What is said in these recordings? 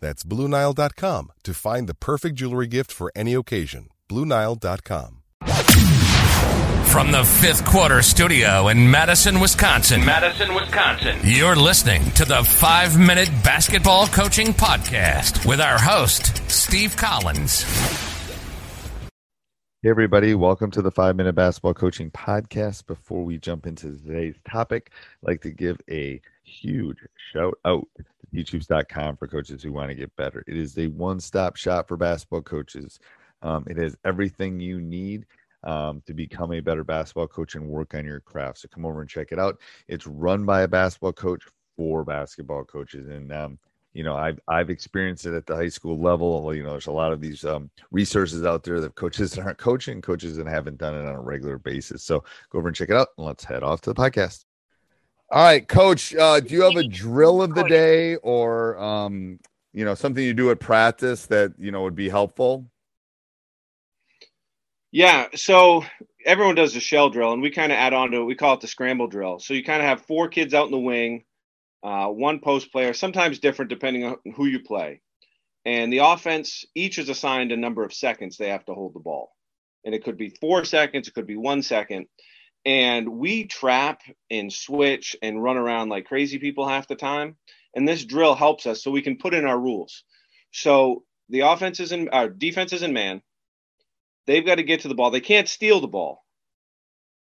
That's BlueNile.com to find the perfect jewelry gift for any occasion. BlueNile.com. From the fifth quarter studio in Madison, Wisconsin. Madison, Wisconsin. You're listening to the five minute basketball coaching podcast with our host, Steve Collins. Hey, everybody, welcome to the Five Minute Basketball Coaching Podcast. Before we jump into today's topic, I'd like to give a huge shout out to Teachhoops.com for coaches who want to get better. It is a one stop shop for basketball coaches. Um, it has everything you need um, to become a better basketball coach and work on your craft. So come over and check it out. It's run by a basketball coach for basketball coaches. And um, you know i've i've experienced it at the high school level you know there's a lot of these um, resources out there that coaches that aren't coaching coaches that haven't done it on a regular basis so go over and check it out and let's head off to the podcast all right coach uh, do you have a drill of the day or um, you know something you do at practice that you know would be helpful yeah so everyone does the shell drill and we kind of add on to it we call it the scramble drill so you kind of have four kids out in the wing uh, one post player, sometimes different depending on who you play. And the offense, each is assigned a number of seconds they have to hold the ball. And it could be four seconds, it could be one second. And we trap and switch and run around like crazy people half the time. And this drill helps us so we can put in our rules. So the offense is in our defense is in man. They've got to get to the ball. They can't steal the ball,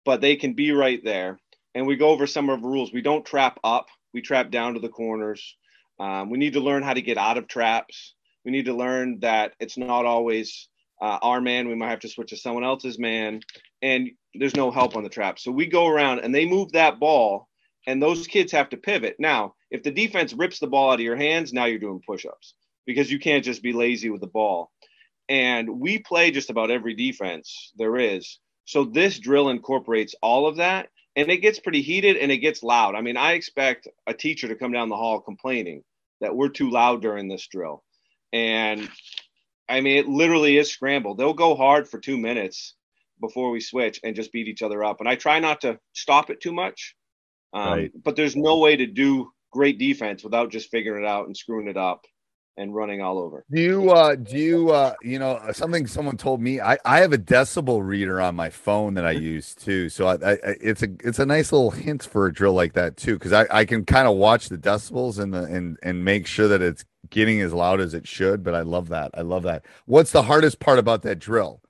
but they can be right there. And we go over some of the rules. We don't trap up we trap down to the corners. Um, we need to learn how to get out of traps. We need to learn that it's not always uh, our man. We might have to switch to someone else's man, and there's no help on the trap. So we go around and they move that ball, and those kids have to pivot. Now, if the defense rips the ball out of your hands, now you're doing push ups because you can't just be lazy with the ball. And we play just about every defense there is. So this drill incorporates all of that and it gets pretty heated and it gets loud. I mean, I expect a teacher to come down the hall complaining that we're too loud during this drill. And I mean, it literally is scrambled. They'll go hard for two minutes before we switch and just beat each other up. And I try not to stop it too much. Um, right. But there's no way to do great defense without just figuring it out and screwing it up and running all over. Do you uh do you uh you know something someone told me I I have a decibel reader on my phone that I use too. So I, I it's a it's a nice little hint for a drill like that too cuz I I can kind of watch the decibels and the and and make sure that it's getting as loud as it should, but I love that. I love that. What's the hardest part about that drill?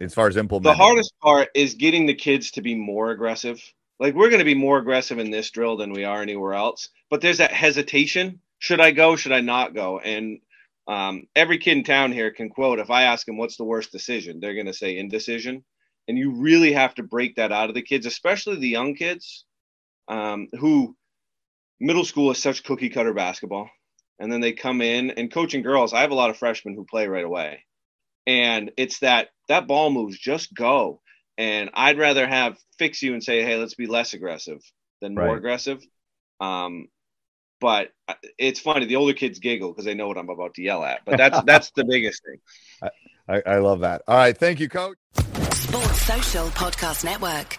As far as implementing. The hardest part is getting the kids to be more aggressive. Like we're going to be more aggressive in this drill than we are anywhere else, but there's that hesitation should I go? Should I not go? And um, every kid in town here can quote if I ask them what's the worst decision, they're going to say indecision. And you really have to break that out of the kids, especially the young kids um, who middle school is such cookie cutter basketball. And then they come in and coaching girls. I have a lot of freshmen who play right away. And it's that that ball moves, just go. And I'd rather have fix you and say, hey, let's be less aggressive than more right. aggressive. Um, but uh, it's funny. The older kids giggle because they know what I'm about to yell at. But that's that's the biggest thing. I, I love that. All right, thank you, coach. Sports Social Podcast Network.